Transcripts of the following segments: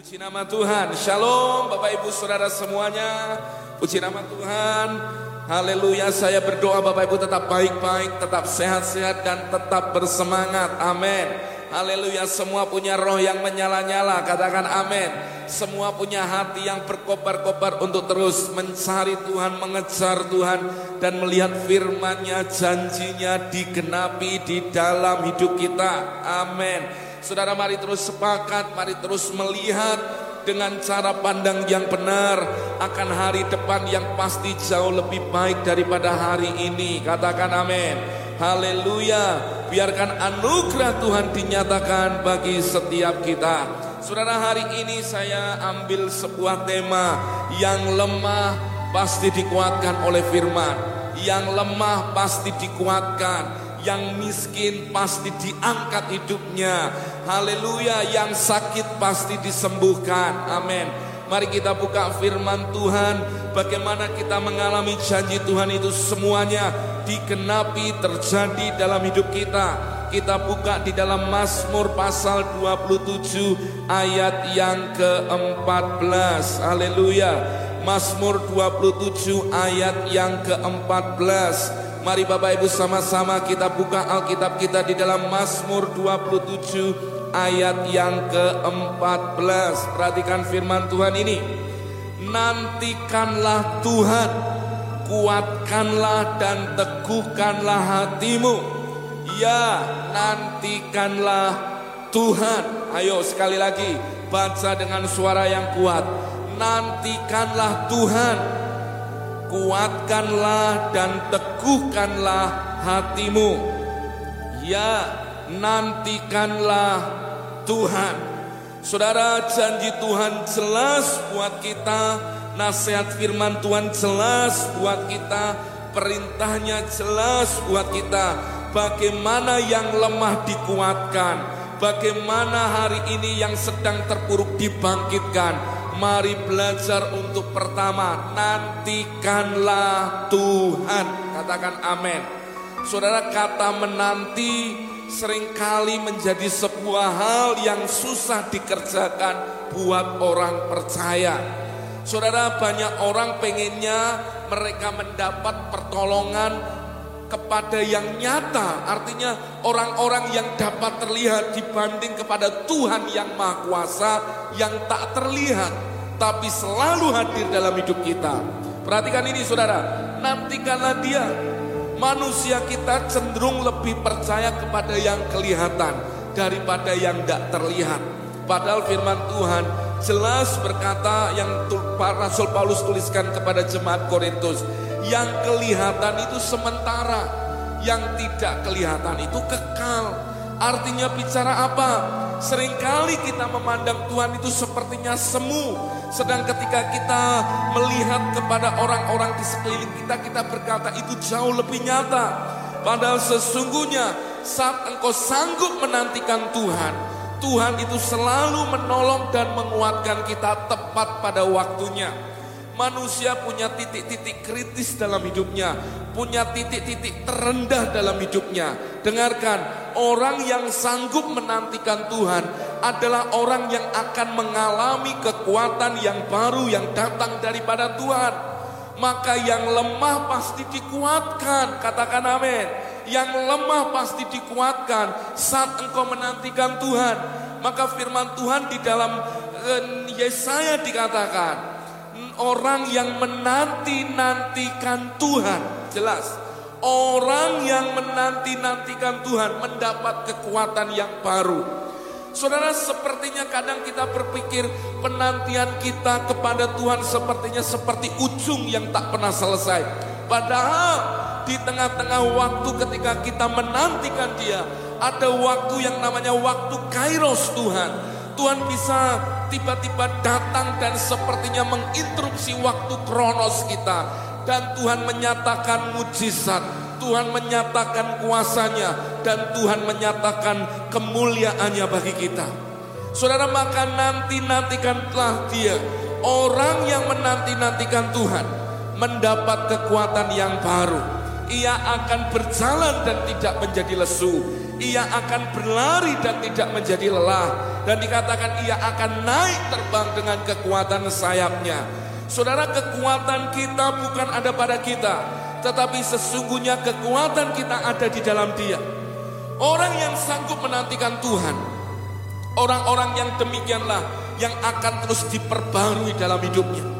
Puji nama Tuhan. Shalom Bapak Ibu Saudara semuanya. Puji nama Tuhan. Haleluya. Saya berdoa Bapak Ibu tetap baik-baik, tetap sehat-sehat dan tetap bersemangat. Amin. Haleluya. Semua punya roh yang menyala-nyala. Katakan amin. Semua punya hati yang berkobar-kobar untuk terus mencari Tuhan, mengejar Tuhan dan melihat firman-Nya, janjinya digenapi di dalam hidup kita. Amin. Saudara mari terus sepakat, mari terus melihat dengan cara pandang yang benar akan hari depan yang pasti jauh lebih baik daripada hari ini. Katakan amin. Haleluya. Biarkan anugerah Tuhan dinyatakan bagi setiap kita. Saudara hari ini saya ambil sebuah tema yang lemah pasti dikuatkan oleh firman. Yang lemah pasti dikuatkan yang miskin pasti diangkat hidupnya. Haleluya, yang sakit pasti disembuhkan. Amin. Mari kita buka firman Tuhan, bagaimana kita mengalami janji Tuhan itu semuanya digenapi terjadi dalam hidup kita. Kita buka di dalam Mazmur pasal 27 ayat yang ke-14. Haleluya. Mazmur 27 ayat yang ke-14. Mari Bapak Ibu sama-sama kita buka Alkitab kita di dalam Mazmur 27 ayat yang ke-14. Perhatikan firman Tuhan ini. Nantikanlah Tuhan, kuatkanlah dan teguhkanlah hatimu. Ya, nantikanlah Tuhan. Ayo sekali lagi baca dengan suara yang kuat. Nantikanlah Tuhan kuatkanlah dan teguhkanlah hatimu. Ya, nantikanlah Tuhan. Saudara, janji Tuhan jelas buat kita, nasihat firman Tuhan jelas buat kita, perintahnya jelas buat kita. Bagaimana yang lemah dikuatkan, bagaimana hari ini yang sedang terpuruk dibangkitkan, Mari belajar untuk pertama, nantikanlah Tuhan. Katakan amin. Saudara kata menanti sering kali menjadi sebuah hal yang susah dikerjakan buat orang percaya. Saudara banyak orang pengennya mereka mendapat pertolongan kepada yang nyata, artinya orang-orang yang dapat terlihat dibanding kepada Tuhan yang Maha Kuasa yang tak terlihat, tapi selalu hadir dalam hidup kita. Perhatikan ini saudara, nantikanlah dia. Manusia kita cenderung lebih percaya kepada yang kelihatan daripada yang tidak terlihat. Padahal firman Tuhan jelas berkata yang Rasul Paulus tuliskan kepada jemaat Korintus yang kelihatan itu sementara, yang tidak kelihatan itu kekal. Artinya bicara apa? Seringkali kita memandang Tuhan itu sepertinya semu. Sedang ketika kita melihat kepada orang-orang di sekeliling kita, kita berkata itu jauh lebih nyata. Padahal sesungguhnya saat engkau sanggup menantikan Tuhan, Tuhan itu selalu menolong dan menguatkan kita tepat pada waktunya. Manusia punya titik-titik kritis dalam hidupnya, punya titik-titik terendah dalam hidupnya. Dengarkan, orang yang sanggup menantikan Tuhan adalah orang yang akan mengalami kekuatan yang baru yang datang daripada Tuhan. Maka yang lemah pasti dikuatkan, katakan amin. Yang lemah pasti dikuatkan saat engkau menantikan Tuhan. Maka firman Tuhan di dalam eh, Yesaya dikatakan, orang yang menanti-nantikan Tuhan. Jelas. Orang yang menanti-nantikan Tuhan mendapat kekuatan yang baru. Saudara, sepertinya kadang kita berpikir penantian kita kepada Tuhan sepertinya seperti ujung yang tak pernah selesai. Padahal di tengah-tengah waktu ketika kita menantikan dia, ada waktu yang namanya waktu kairos Tuhan. Tuhan bisa tiba-tiba datang dan sepertinya menginterupsi waktu kronos kita. Dan Tuhan menyatakan mujizat, Tuhan menyatakan kuasanya, dan Tuhan menyatakan kemuliaannya bagi kita. Saudara maka nanti-nantikanlah dia. Orang yang menanti-nantikan Tuhan mendapat kekuatan yang baru. Ia akan berjalan dan tidak menjadi lesu. Ia akan berlari dan tidak menjadi lelah dan dikatakan ia akan naik terbang dengan kekuatan sayapnya. Saudara, kekuatan kita bukan ada pada kita, tetapi sesungguhnya kekuatan kita ada di dalam Dia. Orang yang sanggup menantikan Tuhan, orang-orang yang demikianlah yang akan terus diperbarui dalam hidupnya.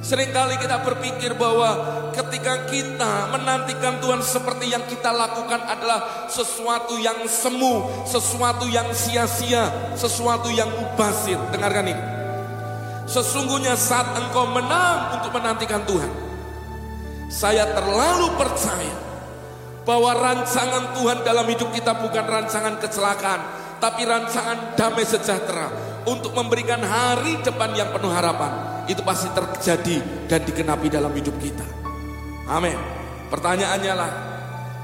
Seringkali kita berpikir bahwa ketika kita menantikan Tuhan seperti yang kita lakukan adalah sesuatu yang semu, sesuatu yang sia-sia, sesuatu yang mubazir. Dengarkan ini. Sesungguhnya saat engkau menang untuk menantikan Tuhan, saya terlalu percaya bahwa rancangan Tuhan dalam hidup kita bukan rancangan kecelakaan, tapi rancangan damai sejahtera untuk memberikan hari depan yang penuh harapan itu pasti terjadi dan dikenapi dalam hidup kita. Amin. Pertanyaannya lah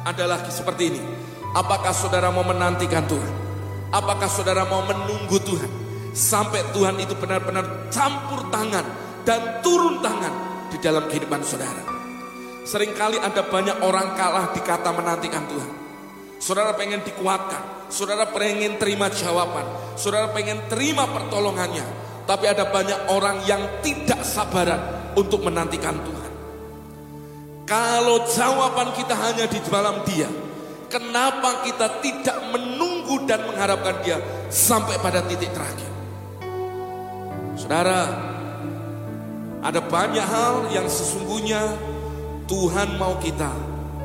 adalah seperti ini. Apakah saudara mau menantikan Tuhan? Apakah saudara mau menunggu Tuhan? Sampai Tuhan itu benar-benar campur tangan dan turun tangan di dalam kehidupan saudara. Seringkali ada banyak orang kalah di kata menantikan Tuhan. Saudara pengen dikuatkan, saudara pengen terima jawaban, saudara pengen terima pertolongannya, tapi ada banyak orang yang tidak sabaran untuk menantikan Tuhan. Kalau jawaban kita hanya di dalam dia, kenapa kita tidak menunggu dan mengharapkan dia sampai pada titik terakhir? Saudara, ada banyak hal yang sesungguhnya Tuhan mau kita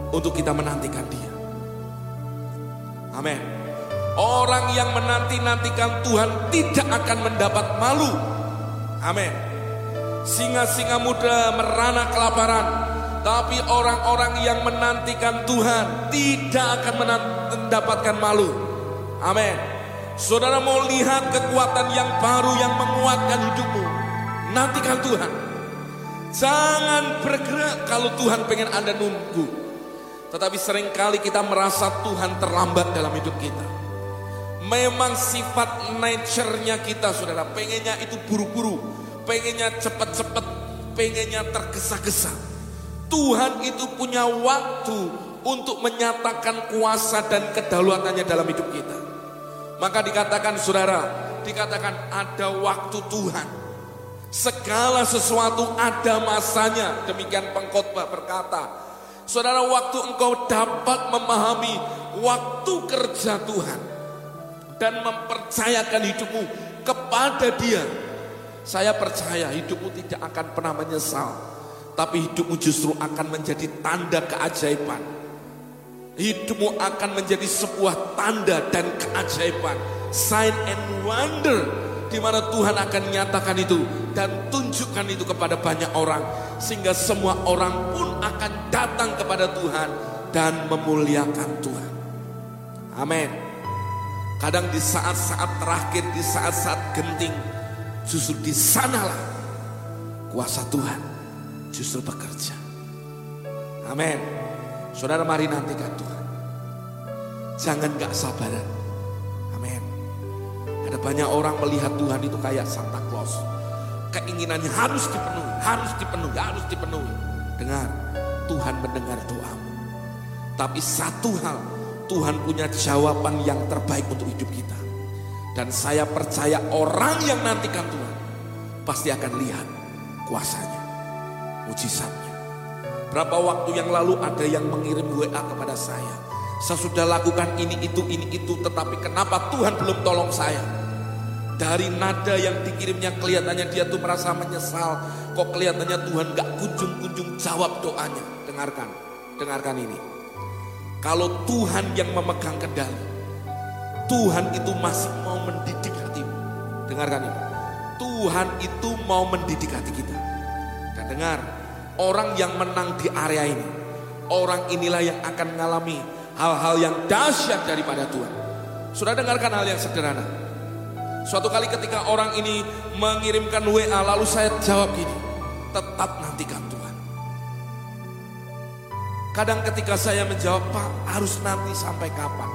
untuk kita menantikan dia. Amin. Orang yang menanti-nantikan Tuhan tidak akan mendapat malu. Amin. Singa-singa muda merana kelaparan. Tapi orang-orang yang menantikan Tuhan tidak akan mendapatkan malu. Amin. Saudara mau lihat kekuatan yang baru yang menguatkan hidupmu. Nantikan Tuhan. Jangan bergerak kalau Tuhan pengen Anda nunggu. Tetapi sering kali kita merasa Tuhan terlambat dalam hidup kita. Memang sifat nature-nya kita saudara, pengennya itu buru-buru, pengennya cepat-cepat, pengennya tergesa-gesa. Tuhan itu punya waktu untuk menyatakan kuasa dan kedaulatannya dalam hidup kita. Maka dikatakan saudara, dikatakan ada waktu Tuhan. Segala sesuatu ada masanya, demikian pengkhotbah berkata. Saudara, waktu engkau dapat memahami waktu kerja Tuhan, dan mempercayakan hidupmu kepada dia. Saya percaya hidupmu tidak akan pernah menyesal. Tapi hidupmu justru akan menjadi tanda keajaiban. Hidupmu akan menjadi sebuah tanda dan keajaiban. Sign and wonder. Di mana Tuhan akan nyatakan itu. Dan tunjukkan itu kepada banyak orang. Sehingga semua orang pun akan datang kepada Tuhan. Dan memuliakan Tuhan. Amin. Kadang di saat-saat terakhir, di saat-saat genting, justru di sanalah kuasa Tuhan justru bekerja. Amin. Saudara mari nantikan Tuhan. Jangan gak sabaran. Amin. Ada banyak orang melihat Tuhan itu kayak Santa Claus. Keinginannya harus dipenuhi, harus dipenuhi, harus dipenuhi. Dengar, Tuhan mendengar doamu. Tapi satu hal Tuhan punya jawaban yang terbaik untuk hidup kita. Dan saya percaya orang yang nantikan Tuhan pasti akan lihat kuasanya, mujizatnya. Berapa waktu yang lalu ada yang mengirim WA kepada saya. Saya sudah lakukan ini, itu, ini, itu. Tetapi kenapa Tuhan belum tolong saya? Dari nada yang dikirimnya kelihatannya dia tuh merasa menyesal. Kok kelihatannya Tuhan gak kunjung-kunjung jawab doanya. Dengarkan, dengarkan ini. Kalau Tuhan yang memegang kendali, Tuhan itu masih mau mendidik hatimu. Dengarkan ini. Tuhan itu mau mendidik hati kita. Dan dengar, orang yang menang di area ini, orang inilah yang akan mengalami hal-hal yang dahsyat daripada Tuhan. Sudah dengarkan hal yang sederhana. Suatu kali ketika orang ini mengirimkan WA lalu saya jawab gini, tetap nantikan Kadang ketika saya menjawab, Pak harus nanti sampai kapan?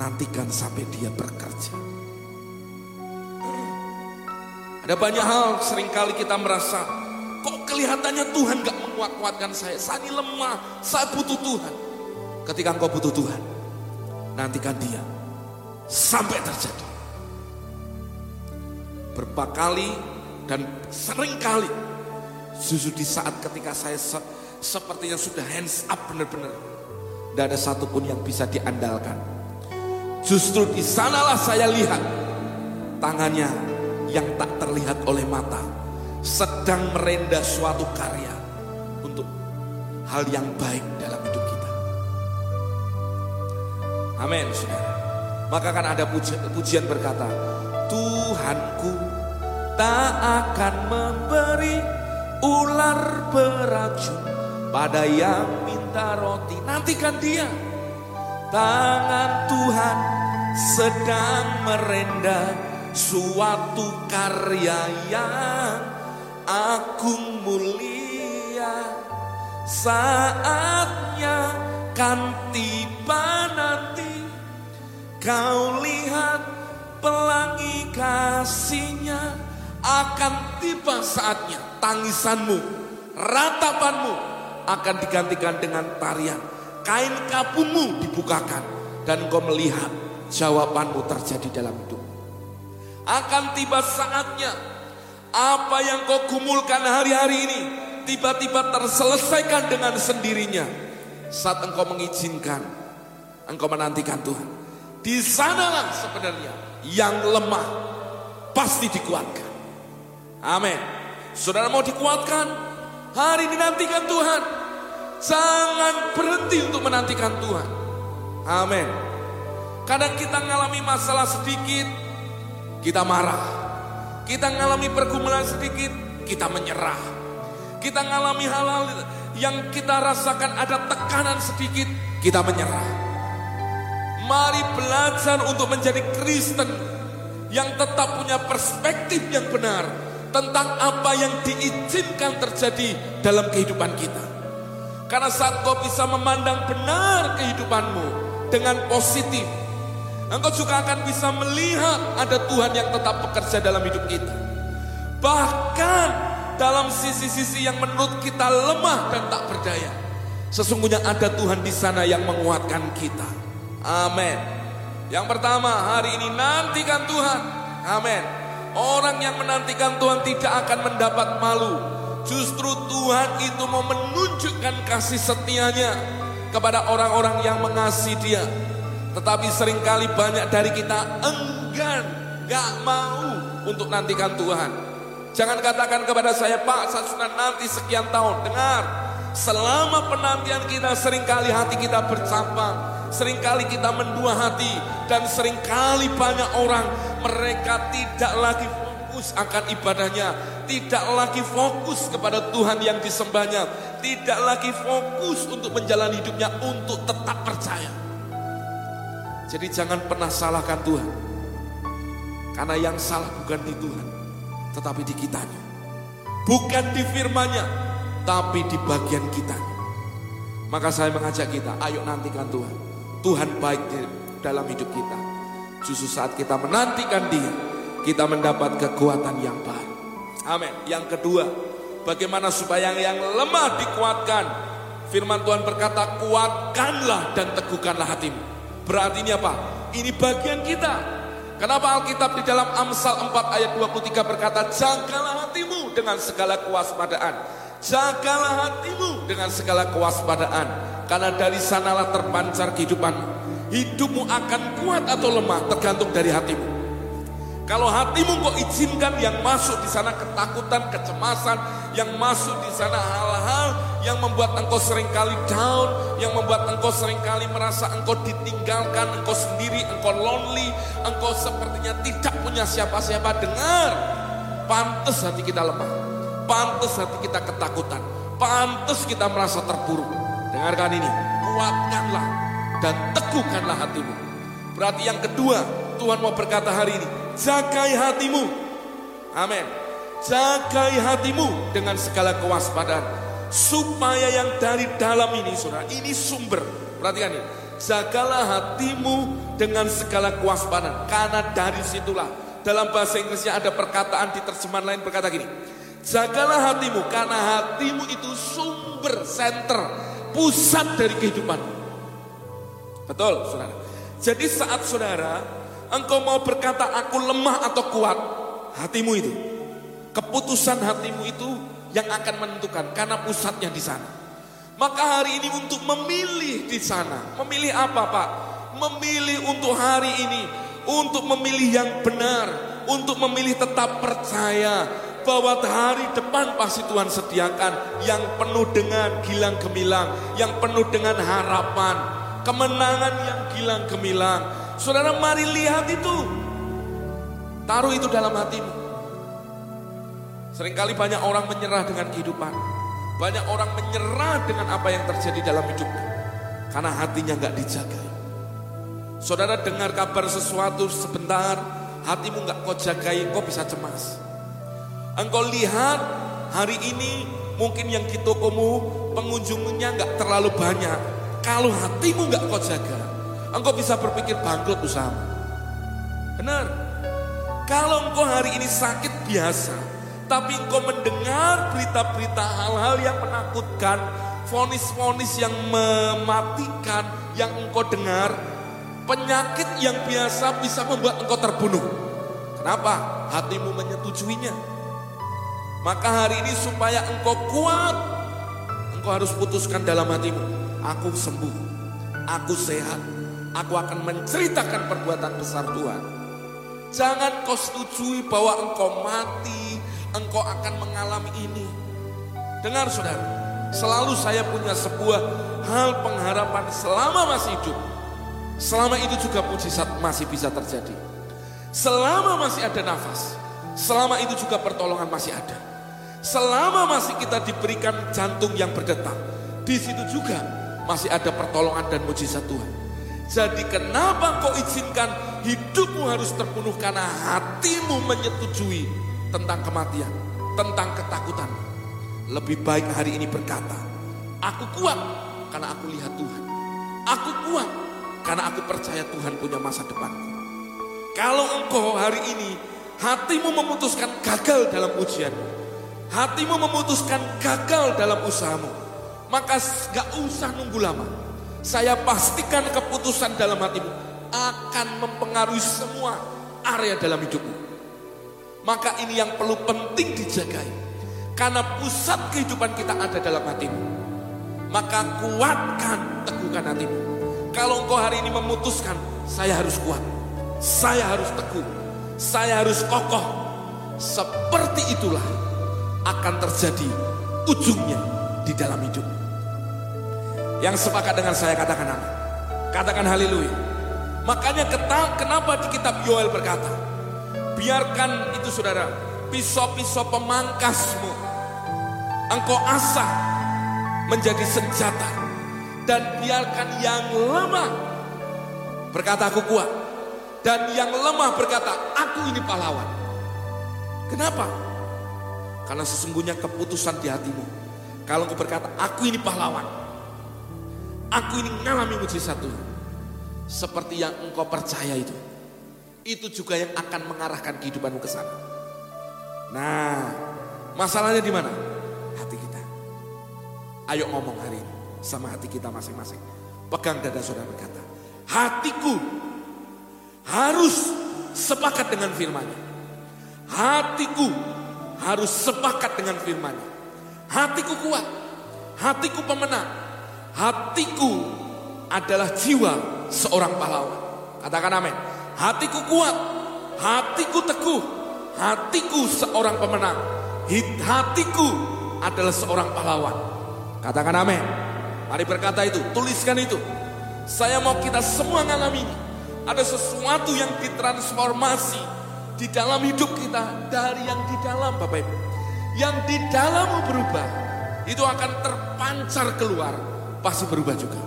Nantikan sampai dia bekerja. Ada banyak hal sering kali kita merasa, kok kelihatannya Tuhan gak menguat-kuatkan saya. Saya ini lemah, saya butuh Tuhan. Ketika engkau butuh Tuhan, nantikan dia sampai terjadi. Berapa kali dan sering kali justru di saat ketika saya sepertinya sudah hands up benar-benar. Tidak ada satupun yang bisa diandalkan. Justru di sanalah saya lihat tangannya yang tak terlihat oleh mata sedang merendah suatu karya untuk hal yang baik dalam hidup kita. Amin, saudara. Maka kan ada pujian, pujian berkata, Tuhanku tak akan memberi ular beracun pada yang minta roti. Nantikan dia. Tangan Tuhan sedang merendah suatu karya yang agung mulia. Saatnya kan tiba nanti kau lihat pelangi kasihnya akan tiba saatnya tangisanmu, ratapanmu akan digantikan dengan tarian. Kain kapumu dibukakan dan kau melihat jawabanmu terjadi dalam hidup. Akan tiba saatnya apa yang kau gumulkan hari-hari ini tiba-tiba terselesaikan dengan sendirinya saat engkau mengizinkan engkau menantikan Tuhan. Di sanalah sebenarnya yang lemah pasti dikuatkan. Amin. Saudara mau dikuatkan? Hari ini nantikan Tuhan. Jangan berhenti untuk menantikan Tuhan. Amin. Kadang kita mengalami masalah sedikit, kita marah. Kita mengalami pergumulan sedikit, kita menyerah. Kita mengalami hal-hal yang kita rasakan ada tekanan sedikit, kita menyerah. Mari belajar untuk menjadi Kristen yang tetap punya perspektif yang benar tentang apa yang diizinkan terjadi dalam kehidupan kita. Karena saat kau bisa memandang benar kehidupanmu dengan positif, engkau juga akan bisa melihat ada Tuhan yang tetap bekerja dalam hidup kita. Bahkan dalam sisi-sisi yang menurut kita lemah dan tak berdaya, sesungguhnya ada Tuhan di sana yang menguatkan kita. Amin. Yang pertama, hari ini nantikan Tuhan. Amin. Orang yang menantikan Tuhan tidak akan mendapat malu. Justru Tuhan itu mau menunjukkan kasih setianya kepada orang-orang yang mengasihi dia. Tetapi sering kali banyak dari kita enggan, gak mau untuk nantikan Tuhan. Jangan katakan kepada saya, Pak, saya sudah nanti sekian tahun. Dengar, selama penantian kita sering kali hati kita bercabang. Seringkali kita mendua hati dan sering kali banyak orang mereka tidak lagi fokus akan ibadahnya, tidak lagi fokus kepada Tuhan yang disembahnya, tidak lagi fokus untuk menjalani hidupnya untuk tetap percaya. Jadi jangan pernah salahkan Tuhan. Karena yang salah bukan di Tuhan, tetapi di kitanya. Bukan di firmannya, tapi di bagian kitanya. Maka saya mengajak kita, ayo nantikan Tuhan. Tuhan baik di dalam hidup kita. Justru saat kita menantikan dia, kita mendapat kekuatan yang baru. Amin. Yang kedua, bagaimana supaya yang lemah dikuatkan? Firman Tuhan berkata, kuatkanlah dan teguhkanlah hatimu. Berarti ini apa? Ini bagian kita. Kenapa Alkitab di dalam Amsal 4 ayat 23 berkata, jagalah hatimu dengan segala kewaspadaan. Jagalah hatimu dengan segala kewaspadaan karena dari sanalah terpancar kehidupan. Hidupmu akan kuat atau lemah tergantung dari hatimu. Kalau hatimu kok izinkan yang masuk di sana ketakutan, kecemasan, yang masuk di sana hal-hal yang membuat engkau sering kali down, yang membuat engkau sering kali merasa engkau ditinggalkan, engkau sendiri, engkau lonely, engkau sepertinya tidak punya siapa-siapa. Dengar, pantas hati kita lemah, pantas hati kita ketakutan, pantas kita merasa terpuruk. Dengarkan ini, kuatkanlah dan teguhkanlah hatimu. Berarti yang kedua, Tuhan mau berkata hari ini, jagai hatimu. Amin. Jagai hatimu dengan segala kewaspadaan. Supaya yang dari dalam ini, saudara, ini sumber. Perhatikan ini. Jagalah hatimu dengan segala kewaspadaan. Karena dari situlah. Dalam bahasa Inggrisnya ada perkataan di terjemahan lain berkata gini. Jagalah hatimu karena hatimu itu sumber, center pusat dari kehidupan. Betul, saudara. Jadi saat saudara, engkau mau berkata aku lemah atau kuat, Hatimu itu. Keputusan hatimu itu yang akan menentukan karena pusatnya di sana. Maka hari ini untuk memilih di sana. Memilih apa Pak? Memilih untuk hari ini. Untuk memilih yang benar. Untuk memilih tetap percaya. Bahwa hari depan pasti Tuhan sediakan. Yang penuh dengan gilang gemilang. Yang penuh dengan harapan. Kemenangan yang gilang gemilang. Saudara mari lihat itu. Taruh itu dalam hatimu. Seringkali banyak orang menyerah dengan kehidupan. Banyak orang menyerah dengan apa yang terjadi dalam hidupnya. Karena hatinya nggak dijaga. Saudara dengar kabar sesuatu sebentar, hatimu nggak kau jagai, kau bisa cemas. Engkau lihat hari ini mungkin yang di tokomu pengunjungnya nggak terlalu banyak. Kalau hatimu nggak kau jaga, engkau bisa berpikir bangkrut usaha. Benar. Kalau engkau hari ini sakit biasa, tapi engkau mendengar berita-berita hal-hal yang menakutkan, fonis-fonis yang mematikan yang engkau dengar, penyakit yang biasa bisa membuat engkau terbunuh. Kenapa? Hatimu menyetujuinya. Maka hari ini supaya engkau kuat, engkau harus putuskan dalam hatimu, aku sembuh, aku sehat, aku akan menceritakan perbuatan besar Tuhan. Jangan kau setujui bahwa engkau mati, engkau akan mengalami ini. Dengar saudara, selalu saya punya sebuah hal pengharapan selama masih hidup. Selama itu juga mujizat masih bisa terjadi. Selama masih ada nafas, selama itu juga pertolongan masih ada. Selama masih kita diberikan jantung yang berdetak, di situ juga masih ada pertolongan dan mujizat Tuhan. Jadi kenapa kau izinkan hidupmu harus terpenuh karena hatimu menyetujui tentang kematian, tentang ketakutan. Lebih baik hari ini berkata, aku kuat karena aku lihat Tuhan. Aku kuat karena aku percaya Tuhan punya masa depan. Kalau engkau hari ini hatimu memutuskan gagal dalam ujian, hatimu memutuskan gagal dalam usahamu, maka gak usah nunggu lama. Saya pastikan keputusan dalam hatimu akan mempengaruhi semua area dalam hidupmu. Maka ini yang perlu penting dijagai. Karena pusat kehidupan kita ada dalam hatimu. Maka kuatkan, teguhkan hatimu. Kalau engkau hari ini memutuskan, saya harus kuat. Saya harus teguh. Saya harus kokoh. Seperti itulah akan terjadi ujungnya di dalam hidup. Yang sepakat dengan saya katakan apa? Katakan haleluya. Makanya kenapa di kitab Yoel berkata, Biarkan itu saudara, pisau-pisau pemangkasmu. Engkau asah menjadi senjata. Dan biarkan yang lemah berkata aku kuat. Dan yang lemah berkata aku ini pahlawan. Kenapa? Karena sesungguhnya keputusan di hatimu. Kalau engkau berkata aku ini pahlawan. Aku ini mengalami mujizat Tuhan. Seperti yang engkau percaya itu itu juga yang akan mengarahkan kehidupanmu ke sana. Nah, masalahnya di mana? Hati kita. Ayo ngomong hari ini sama hati kita masing-masing. Pegang dada saudara berkata, hatiku harus sepakat dengan firman-Nya. Hatiku harus sepakat dengan firman-Nya. Hatiku kuat, hatiku pemenang, hatiku adalah jiwa seorang pahlawan. Katakan amin. Hatiku kuat, hatiku teguh, hatiku seorang pemenang. Hatiku adalah seorang pahlawan. Katakan amin. Mari berkata itu, tuliskan itu. Saya mau kita semua ngalami. Ada sesuatu yang ditransformasi di dalam hidup kita dari yang di dalam Bapak Ibu. Yang di dalammu berubah, itu akan terpancar keluar, pasti berubah juga.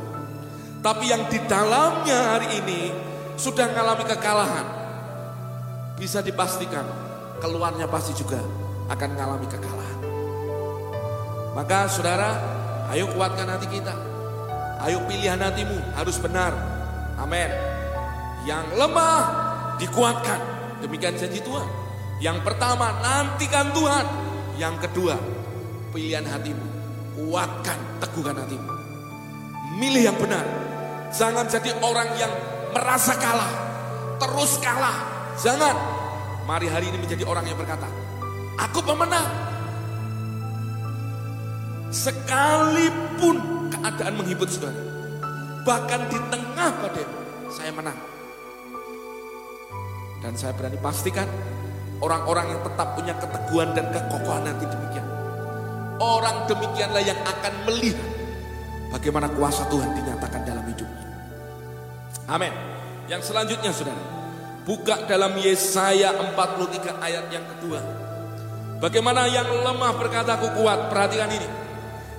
Tapi yang di dalamnya hari ini sudah mengalami kekalahan, bisa dipastikan keluarnya pasti juga akan mengalami kekalahan. Maka saudara, ayo kuatkan hati kita. Ayo pilihan hatimu harus benar. Amin. Yang lemah dikuatkan. Demikian janji Tuhan. Yang pertama, nantikan Tuhan. Yang kedua, pilihan hatimu. Kuatkan, teguhkan hatimu. Milih yang benar. Jangan jadi orang yang merasa kalah, terus kalah. Jangan. Mari hari ini menjadi orang yang berkata, aku pemenang. Sekalipun keadaan menghibur saudara, bahkan di tengah badai, saya menang. Dan saya berani pastikan orang-orang yang tetap punya keteguhan dan kekokohan nanti demikian. Orang demikianlah yang akan melihat bagaimana kuasa Tuhan dinyatakan dalam hidupnya. Amin. Yang selanjutnya saudara, buka dalam Yesaya 43 ayat yang kedua. Bagaimana yang lemah berkata aku kuat, perhatikan ini.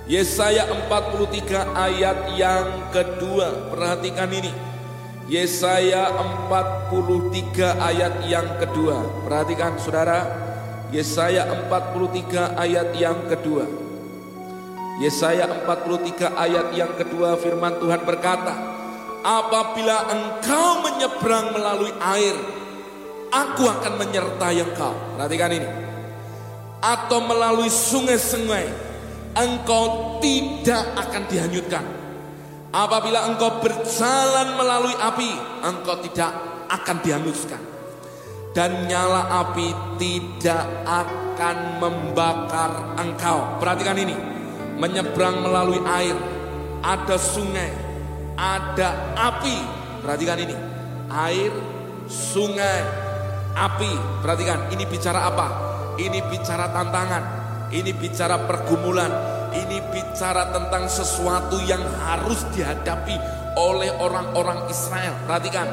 Yesaya 43 ayat yang kedua, perhatikan ini. Yesaya 43 ayat yang kedua. Perhatikan saudara, Yesaya 43 ayat yang kedua. Yesaya 43 ayat yang kedua firman Tuhan berkata, Apabila engkau menyeberang melalui air, aku akan menyertai engkau. Perhatikan ini. Atau melalui sungai-sungai, engkau tidak akan dihanyutkan Apabila engkau berjalan melalui api, engkau tidak akan dihanguskan. Dan nyala api tidak akan membakar engkau. Perhatikan ini. Menyeberang melalui air, ada sungai, ada api. Perhatikan ini. Air, sungai, api. Perhatikan, ini bicara apa? Ini bicara tantangan. Ini bicara pergumulan ini bicara tentang sesuatu yang harus dihadapi oleh orang-orang Israel. Perhatikan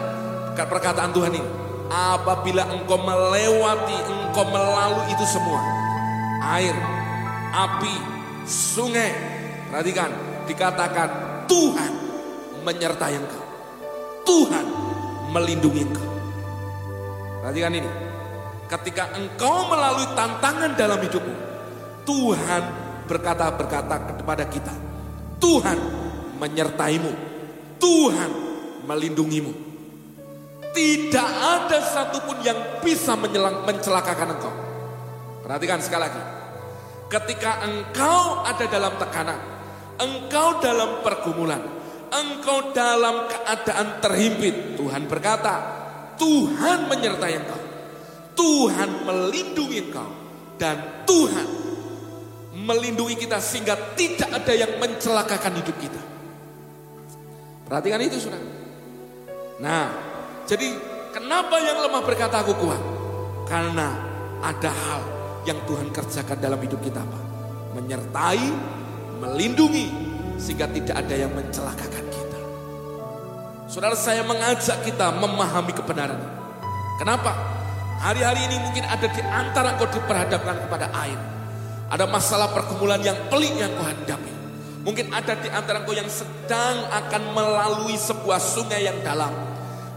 perkataan Tuhan ini. Apabila engkau melewati, engkau melalui itu semua. Air, api, sungai. Perhatikan, dikatakan Tuhan menyertai engkau. Tuhan melindungi engkau. Perhatikan ini. Ketika engkau melalui tantangan dalam hidupmu, Tuhan berkata-berkata kepada kita, Tuhan menyertaimu, Tuhan melindungimu. Tidak ada satupun yang bisa menyelang, mencelakakan engkau. Perhatikan sekali lagi. Ketika engkau ada dalam tekanan, engkau dalam pergumulan, engkau dalam keadaan terhimpit, Tuhan berkata, Tuhan menyertai engkau. Tuhan melindungi engkau dan Tuhan melindungi kita sehingga tidak ada yang mencelakakan hidup kita. Perhatikan itu sudah. Nah, jadi kenapa yang lemah berkata aku kuat? Karena ada hal yang Tuhan kerjakan dalam hidup kita Pak. Menyertai, melindungi sehingga tidak ada yang mencelakakan kita. Saudara saya mengajak kita memahami kebenaran. Kenapa? Hari-hari ini mungkin ada di antara kau diperhadapkan kepada air ada masalah pergumulan yang pelik yang kau hadapi. Mungkin ada di antara kau yang sedang akan melalui sebuah sungai yang dalam.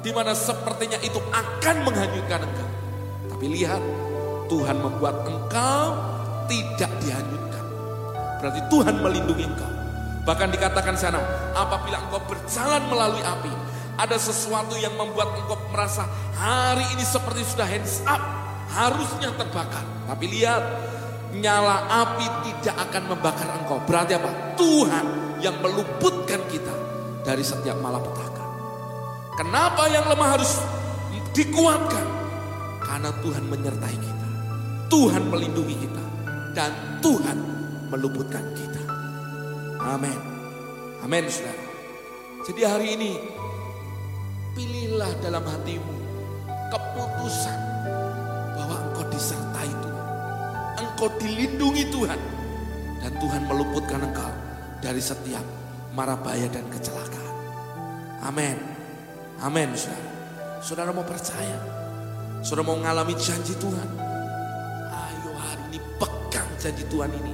Di mana sepertinya itu akan menghanyutkan engkau. Tapi lihat, Tuhan membuat engkau tidak dihanyutkan. Berarti Tuhan melindungi engkau. Bahkan dikatakan sana, apabila engkau berjalan melalui api, ada sesuatu yang membuat engkau merasa hari ini seperti sudah hands up, harusnya terbakar. Tapi lihat, nyala api tidak akan membakar engkau. Berarti apa? Tuhan yang meluputkan kita dari setiap malapetaka. Kenapa yang lemah harus dikuatkan? Karena Tuhan menyertai kita. Tuhan melindungi kita. Dan Tuhan meluputkan kita. Amin. Amin saudara. Jadi hari ini pilihlah dalam hatimu keputusan bahwa engkau disertai Tuhan engkau dilindungi Tuhan. Dan Tuhan meluputkan engkau dari setiap mara bahaya dan kecelakaan. Amin. Amin saudara. Saudara mau percaya. Saudara mau mengalami janji Tuhan. Ayo hari ini pegang janji Tuhan ini.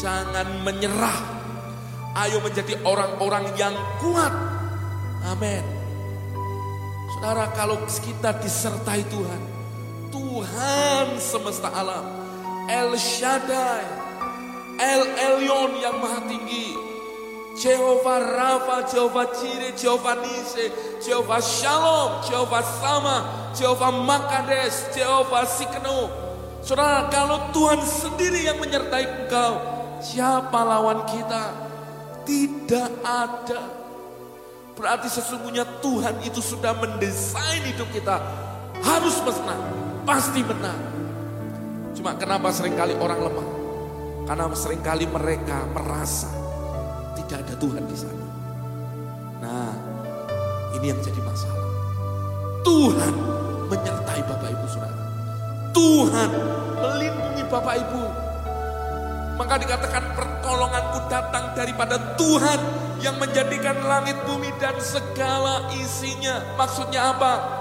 Jangan menyerah. Ayo menjadi orang-orang yang kuat. Amin. Saudara kalau kita disertai Tuhan. Tuhan semesta alam El Shaddai, El Elyon yang maha tinggi, Jehovah Rafa, Jehovah Jireh, Jehovah Nise, Jehovah Shalom, Jehovah Sama, Jehovah Makades, Jehovah Sikno. Saudara, kalau Tuhan sendiri yang menyertai engkau, siapa lawan kita? Tidak ada. Berarti sesungguhnya Tuhan itu sudah mendesain hidup kita harus menang. pasti menang. Cuma kenapa sering kali orang lemah? Karena sering kali mereka merasa tidak ada Tuhan di sana. Nah, ini yang jadi masalah. Tuhan menyertai Bapak Ibu Saudara. Tuhan melindungi Bapak Ibu. Maka dikatakan pertolonganku datang daripada Tuhan yang menjadikan langit bumi dan segala isinya. Maksudnya apa?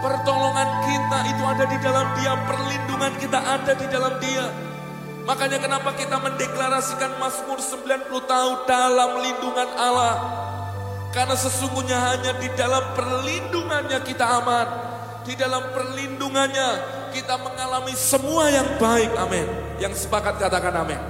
Pertolongan kita itu ada di dalam dia, perlindungan kita ada di dalam dia. Makanya kenapa kita mendeklarasikan Mazmur 90 tahun dalam lindungan Allah. Karena sesungguhnya hanya di dalam perlindungannya kita aman. Di dalam perlindungannya kita mengalami semua yang baik. Amin. Yang sepakat katakan amin.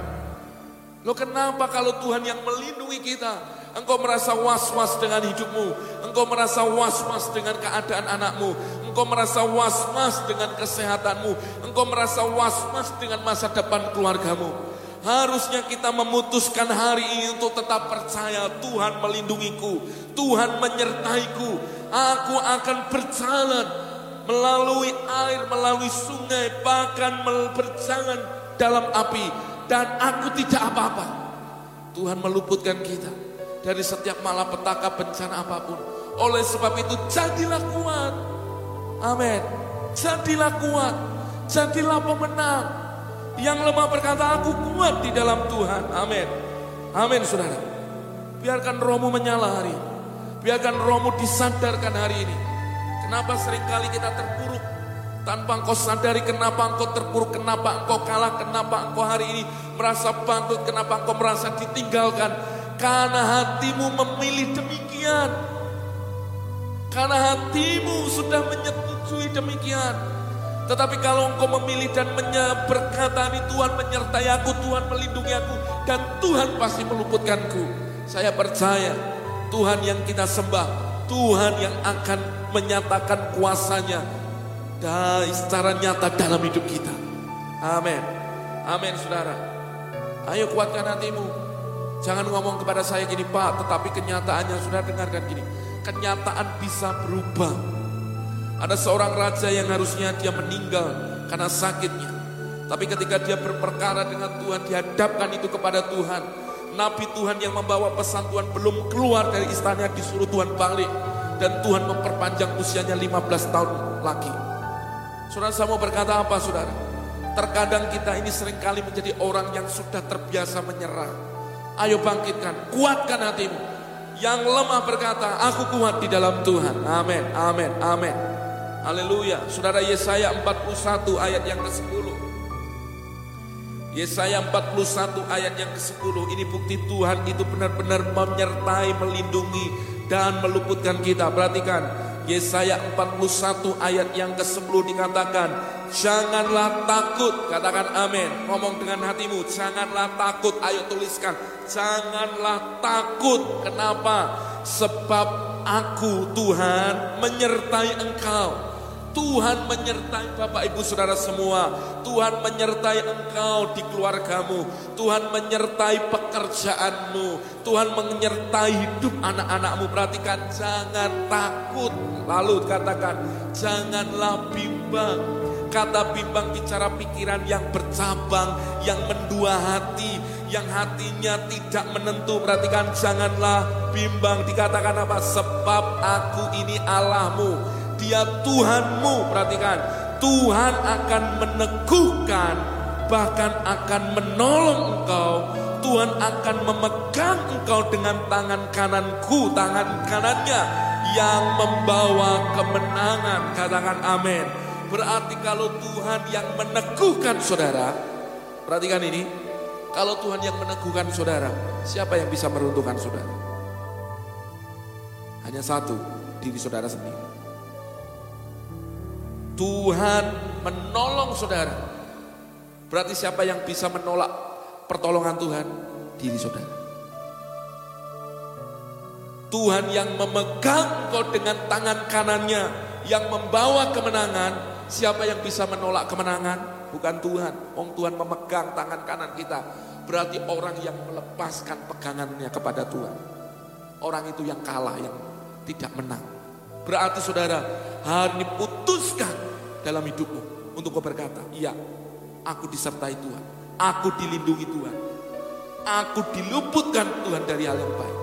Lo kenapa kalau Tuhan yang melindungi kita? Engkau merasa was-was dengan hidupmu. Engkau merasa was-was dengan keadaan anakmu. Engkau merasa was-was dengan kesehatanmu. Engkau merasa was-was dengan masa depan keluargamu. Harusnya kita memutuskan hari ini untuk tetap percaya Tuhan melindungiku. Tuhan menyertaiku. Aku akan berjalan melalui air, melalui sungai, bahkan berjalan dalam api. Dan aku tidak apa-apa. Tuhan meluputkan kita dari setiap malapetaka bencana apa pun. Oleh sebab itu jadilah kuat. Amin. Jadilah kuat. Jadilah pemenang. Yang lemah berkata aku kuat di dalam Tuhan. Amin. Amin saudara. Biarkan rohmu menyala hari ini. Biarkan rohmu disadarkan hari ini. Kenapa sering kali kita terpuruk tanpa engkau sadari kenapa engkau terpuruk, kenapa engkau kalah, kenapa engkau hari ini merasa bangkrut, kenapa engkau merasa ditinggalkan, karena hatimu memilih demikian. Karena hatimu sudah menyetujui demikian. Tetapi kalau engkau memilih dan berkata ini Tuhan menyertai aku, Tuhan melindungi aku. Dan Tuhan pasti meluputkanku. Saya percaya Tuhan yang kita sembah. Tuhan yang akan menyatakan kuasanya dan secara nyata dalam hidup kita. Amin. Amin saudara. Ayo kuatkan hatimu. Jangan ngomong kepada saya gini Pak, tetapi kenyataannya sudah dengarkan gini. Kenyataan bisa berubah. Ada seorang raja yang harusnya dia meninggal karena sakitnya. Tapi ketika dia berperkara dengan Tuhan, dihadapkan itu kepada Tuhan. Nabi Tuhan yang membawa pesan Tuhan belum keluar dari istana disuruh Tuhan balik. Dan Tuhan memperpanjang usianya 15 tahun lagi. Saudara saya berkata apa saudara? Terkadang kita ini sering kali menjadi orang yang sudah terbiasa menyerah Ayo bangkitkan, kuatkan hatimu. Yang lemah berkata, aku kuat di dalam Tuhan. Amin, amin, amin. Haleluya. Saudara Yesaya 41 ayat yang ke-10. Yesaya 41 ayat yang ke-10. Ini bukti Tuhan itu benar-benar menyertai, melindungi, dan meluputkan kita. Perhatikan. Yesaya 41 ayat yang ke-10 dikatakan, Janganlah takut, katakan amin. Ngomong dengan hatimu, janganlah takut, ayo tuliskan. Janganlah takut, kenapa? Sebab aku Tuhan menyertai engkau. Tuhan menyertai Bapak Ibu Saudara semua. Tuhan menyertai engkau di keluargamu. Tuhan menyertai pekerjaanmu. Tuhan menyertai hidup anak-anakmu. Perhatikan jangan takut. Lalu katakan janganlah bimbang. Kata bimbang bicara pikiran yang bercabang, yang mendua hati, yang hatinya tidak menentu. Perhatikan janganlah bimbang. Dikatakan apa? Sebab aku ini Allahmu dia Tuhanmu, perhatikan. Tuhan akan meneguhkan, bahkan akan menolong engkau. Tuhan akan memegang engkau dengan tangan kananku, tangan kanannya yang membawa kemenangan. Katakan amin. Berarti kalau Tuhan yang meneguhkan saudara, perhatikan ini. Kalau Tuhan yang meneguhkan saudara, siapa yang bisa meruntuhkan saudara? Hanya satu, diri saudara sendiri. Tuhan menolong saudara. Berarti siapa yang bisa menolak pertolongan Tuhan? Diri saudara. Tuhan yang memegang kau dengan tangan kanannya, yang membawa kemenangan, siapa yang bisa menolak kemenangan? Bukan Tuhan. Om Tuhan memegang tangan kanan kita. Berarti orang yang melepaskan pegangannya kepada Tuhan. Orang itu yang kalah, yang tidak menang. Berarti saudara, hari putuskan dalam hidupmu. untuk kau berkata, iya, aku disertai Tuhan, aku dilindungi Tuhan, aku diluputkan Tuhan dari hal yang baik.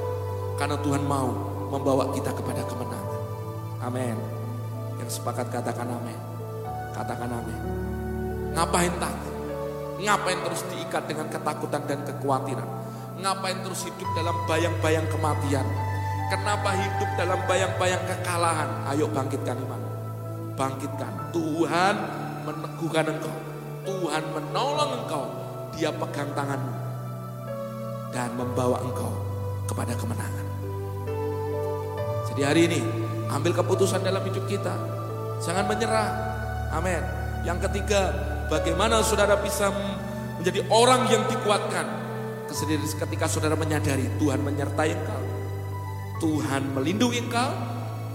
Karena Tuhan mau membawa kita kepada kemenangan. Amin. Yang sepakat katakan amin. Katakan amin. Ngapain takut? Ngapain terus diikat dengan ketakutan dan kekhawatiran? Ngapain terus hidup dalam bayang-bayang kematian? Kenapa hidup dalam bayang-bayang kekalahan? Ayo bangkitkan iman. Bangkitkan. Tuhan meneguhkan engkau. Tuhan menolong engkau. Dia pegang tanganmu. Dan membawa engkau kepada kemenangan. Jadi hari ini ambil keputusan dalam hidup kita. Jangan menyerah. Amin. Yang ketiga, bagaimana saudara bisa menjadi orang yang dikuatkan. Ketika saudara menyadari Tuhan menyertai engkau. Tuhan melindungi engkau,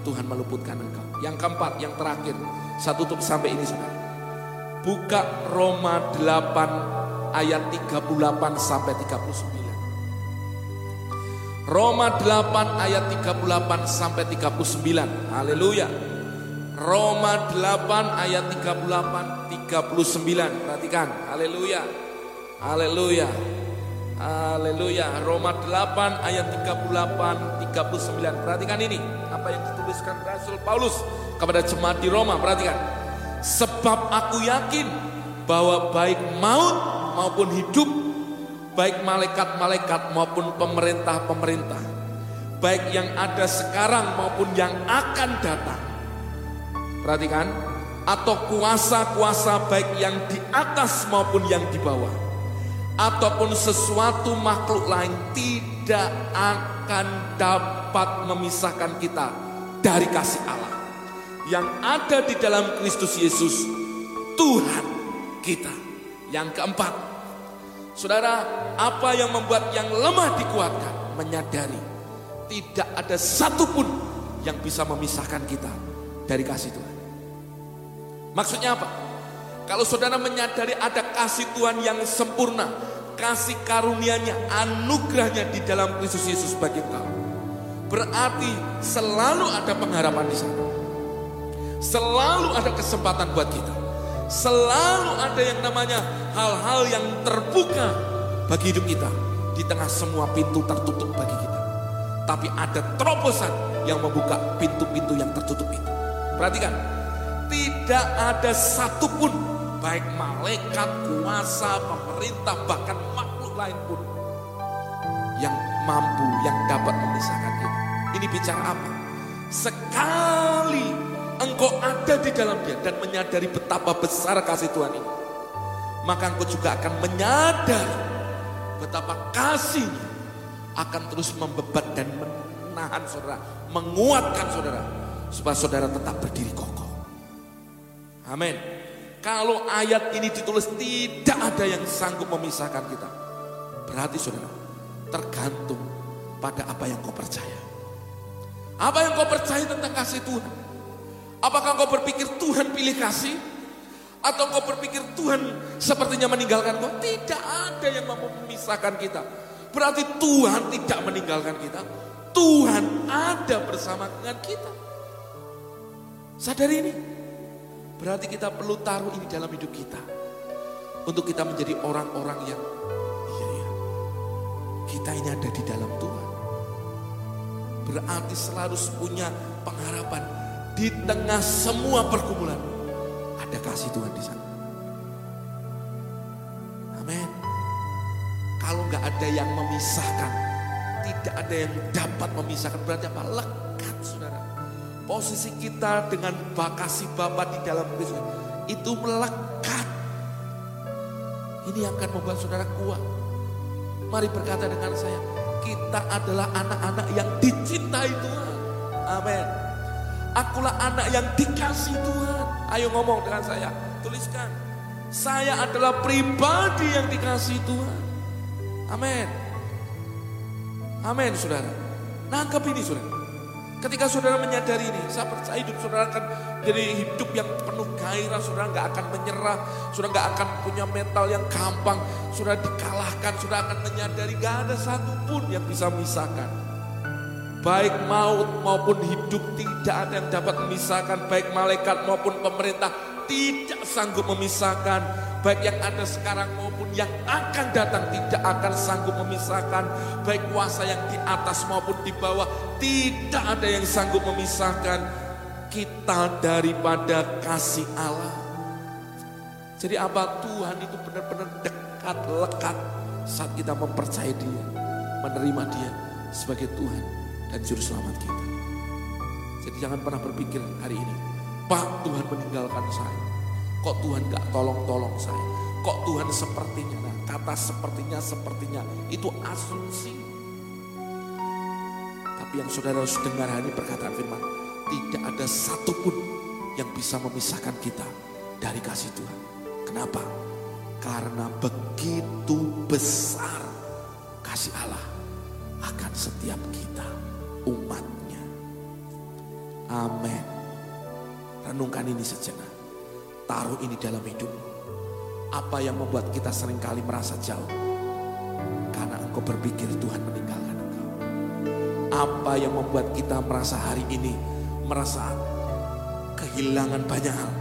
Tuhan meluputkan engkau. Yang keempat, yang terakhir, satu tutup sampai ini saudara. Buka Roma 8 ayat 38 sampai 39. Roma 8 ayat 38 sampai 39. Haleluya. Roma 8 ayat 38 39. Perhatikan. Haleluya. Haleluya. Haleluya. Roma 8 ayat 38 39. Perhatikan ini apa yang dituliskan Rasul Paulus kepada jemaat di Roma. Perhatikan. Sebab aku yakin bahwa baik maut maupun hidup, baik malaikat-malaikat maupun pemerintah-pemerintah, baik yang ada sekarang maupun yang akan datang. Perhatikan, atau kuasa-kuasa baik yang di atas maupun yang di bawah ataupun sesuatu makhluk lain tidak akan dapat memisahkan kita dari kasih Allah yang ada di dalam Kristus Yesus Tuhan kita. Yang keempat, Saudara, apa yang membuat yang lemah dikuatkan? Menyadari tidak ada satupun yang bisa memisahkan kita dari kasih Tuhan. Maksudnya apa? Kalau saudara menyadari ada kasih Tuhan yang sempurna, kasih karunia-Nya, anugerahnya di dalam Kristus Yesus bagi engkau. Berarti selalu ada pengharapan di sana. Selalu ada kesempatan buat kita. Selalu ada yang namanya hal-hal yang terbuka bagi hidup kita. Di tengah semua pintu tertutup bagi kita. Tapi ada terobosan yang membuka pintu-pintu yang tertutup itu. Perhatikan, tidak ada satupun baik malaikat, kuasa, pemerintah, bahkan makhluk lain pun yang mampu, yang dapat memisahkan kita. Ini bicara apa? Sekali engkau ada di dalam dia dan menyadari betapa besar kasih Tuhan ini. Maka engkau juga akan menyadari betapa kasihnya akan terus membebat dan menahan saudara, menguatkan saudara, supaya saudara tetap berdiri kokoh. Amin. Kalau ayat ini ditulis tidak ada yang sanggup memisahkan kita. Berarti saudara, tergantung pada apa yang kau percaya. Apa yang kau percaya tentang kasih Tuhan? Apakah kau berpikir Tuhan pilih kasih? Atau kau berpikir Tuhan sepertinya meninggalkan kau? Tidak ada yang mau memisahkan kita. Berarti Tuhan tidak meninggalkan kita. Tuhan ada bersama dengan kita. Sadari ini. Berarti kita perlu taruh ini dalam hidup kita. Untuk kita menjadi orang-orang yang iya iya. Kita ini ada di dalam Tuhan. Berarti selalu punya pengharapan di tengah semua pergumulan. Ada kasih Tuhan di sana. Amin. Kalau nggak ada yang memisahkan, tidak ada yang dapat memisahkan. Berarti apa? Lekat. Posisi kita dengan bakasi Bapa di dalam Kristus itu melekat. Ini akan membuat saudara kuat. Mari berkata dengan saya, kita adalah anak-anak yang dicintai Tuhan. Amin. Akulah anak yang dikasih Tuhan. Ayo ngomong dengan saya, tuliskan. Saya adalah pribadi yang dikasih Tuhan. Amin. Amin saudara. Nangkep ini saudara. Ketika saudara menyadari ini, saya percaya hidup saudara akan jadi hidup yang penuh gairah, saudara nggak akan menyerah, saudara nggak akan punya mental yang gampang, saudara dikalahkan, saudara akan menyadari nggak ada satupun yang bisa memisahkan. Baik maut maupun hidup tidak ada yang dapat memisahkan, baik malaikat maupun pemerintah tidak sanggup memisahkan. Baik yang ada sekarang maupun yang akan datang tidak akan sanggup memisahkan. Baik kuasa yang di atas maupun di bawah tidak ada yang sanggup memisahkan kita daripada kasih Allah. Jadi apa Tuhan itu benar-benar dekat, lekat saat kita mempercayai dia, menerima dia sebagai Tuhan dan Juru Selamat kita. Jadi jangan pernah berpikir hari ini, Pak Tuhan meninggalkan saya. Kok Tuhan gak tolong-tolong saya? Kok Tuhan sepertinya? Nah, kata sepertinya, sepertinya itu asumsi. Tapi yang saudara harus dengar ini perkataan firman, tidak ada satupun yang bisa memisahkan kita dari kasih Tuhan. Kenapa? Karena begitu besar kasih Allah akan setiap kita umatnya. Amin. Renungkan ini sejenak. Taruh ini dalam hidup. Apa yang membuat kita sering kali merasa jauh? Karena engkau berpikir Tuhan meninggalkan engkau. Apa yang membuat kita merasa hari ini merasa kehilangan banyak hal?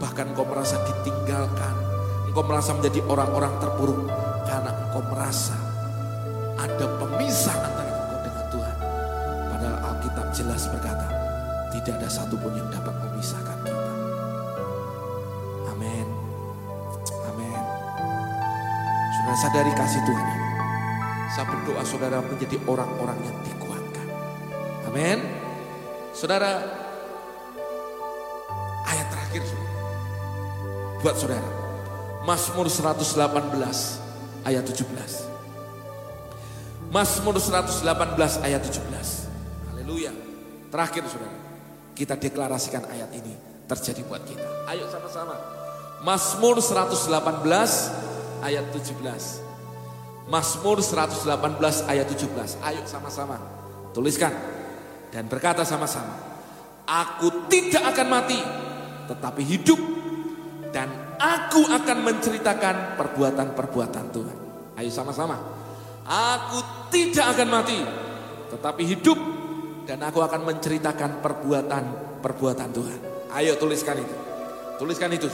Bahkan engkau merasa ditinggalkan. Engkau merasa menjadi orang-orang terpuruk. Karena engkau merasa ada pemisah antara engkau dengan Tuhan. Padahal Alkitab jelas berkata, tidak ada satupun yang dapat memisahkan kita. Amin. Amin. Saudara sadari kasih Tuhan ini. Saya berdoa saudara menjadi orang-orang yang dikuatkan. Amin. Saudara, ayat terakhir saudara buat saudara. Mazmur 118 ayat 17. Mazmur 118 ayat 17. Haleluya. Terakhir saudara. Kita deklarasikan ayat ini terjadi buat kita. Ayo sama-sama. Mazmur 118 ayat 17. Mazmur 118 ayat 17. Ayo sama-sama. Tuliskan. Dan berkata sama-sama. Aku tidak akan mati. Tetapi hidup dan aku akan menceritakan perbuatan-perbuatan Tuhan. Ayo sama-sama. Aku tidak akan mati, tetapi hidup dan aku akan menceritakan perbuatan-perbuatan Tuhan. Ayo tuliskan itu. Tuliskan itu.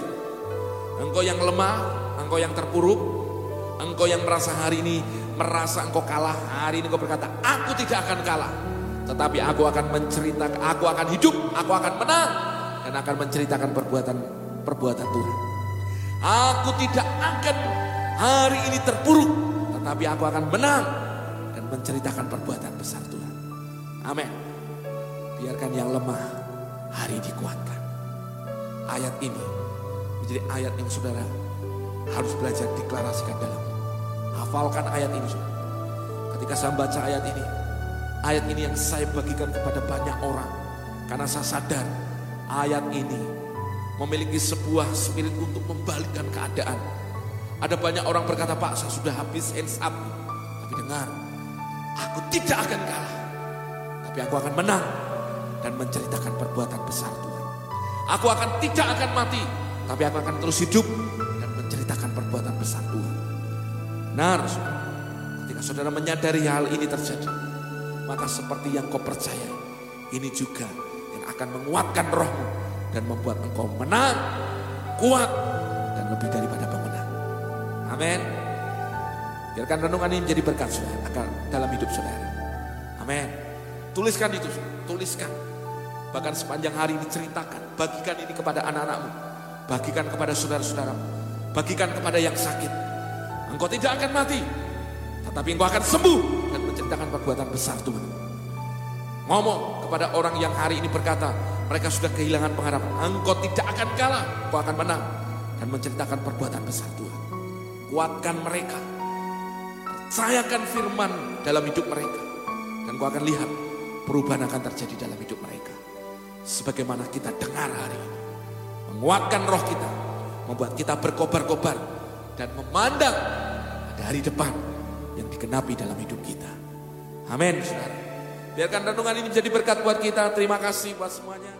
Engkau yang lemah, engkau yang terpuruk, engkau yang merasa hari ini merasa engkau kalah, hari ini engkau berkata, aku tidak akan kalah. Tetapi aku akan menceritakan, aku akan hidup, aku akan menang dan akan menceritakan perbuatan perbuatan Tuhan. Aku tidak akan hari ini terpuruk, tetapi aku akan menang dan menceritakan perbuatan besar Tuhan. Amin. Biarkan yang lemah hari dikuatkan. Ayat ini menjadi ayat yang saudara harus belajar deklarasikan dalam. Hafalkan ayat ini saudara. Ketika saya baca ayat ini, ayat ini yang saya bagikan kepada banyak orang. Karena saya sadar ayat ini memiliki sebuah spirit untuk membalikkan keadaan. Ada banyak orang berkata, Pak saya sudah habis hands up. Tapi dengar, aku tidak akan kalah. Tapi aku akan menang dan menceritakan perbuatan besar Tuhan. Aku akan tidak akan mati, tapi aku akan terus hidup dan menceritakan perbuatan besar Tuhan. Benar, saudara. Ketika saudara menyadari hal ini terjadi, maka seperti yang kau percaya, ini juga yang akan menguatkan rohmu dan membuat engkau menang, kuat, dan lebih daripada pemenang. Amin. Biarkan renungan ini menjadi berkat saudara akan dalam hidup saudara. Amin. Tuliskan itu, tuliskan. Bahkan sepanjang hari ini ceritakan, bagikan ini kepada anak-anakmu, bagikan kepada saudara-saudaramu, bagikan kepada yang sakit. Engkau tidak akan mati, tetapi engkau akan sembuh dan menceritakan perbuatan besar Tuhan. Ngomong kepada orang yang hari ini berkata, mereka sudah kehilangan pengharapan. Engkau tidak akan kalah, engkau akan menang. Dan menceritakan perbuatan besar Tuhan. Kuatkan mereka. Percayakan firman dalam hidup mereka. Dan engkau akan lihat perubahan akan terjadi dalam hidup mereka. Sebagaimana kita dengar hari ini. Menguatkan roh kita. Membuat kita berkobar-kobar. Dan memandang ada hari depan yang digenapi dalam hidup kita. Amin. Biarkan renungan ini menjadi berkat buat kita. Terima kasih buat semuanya.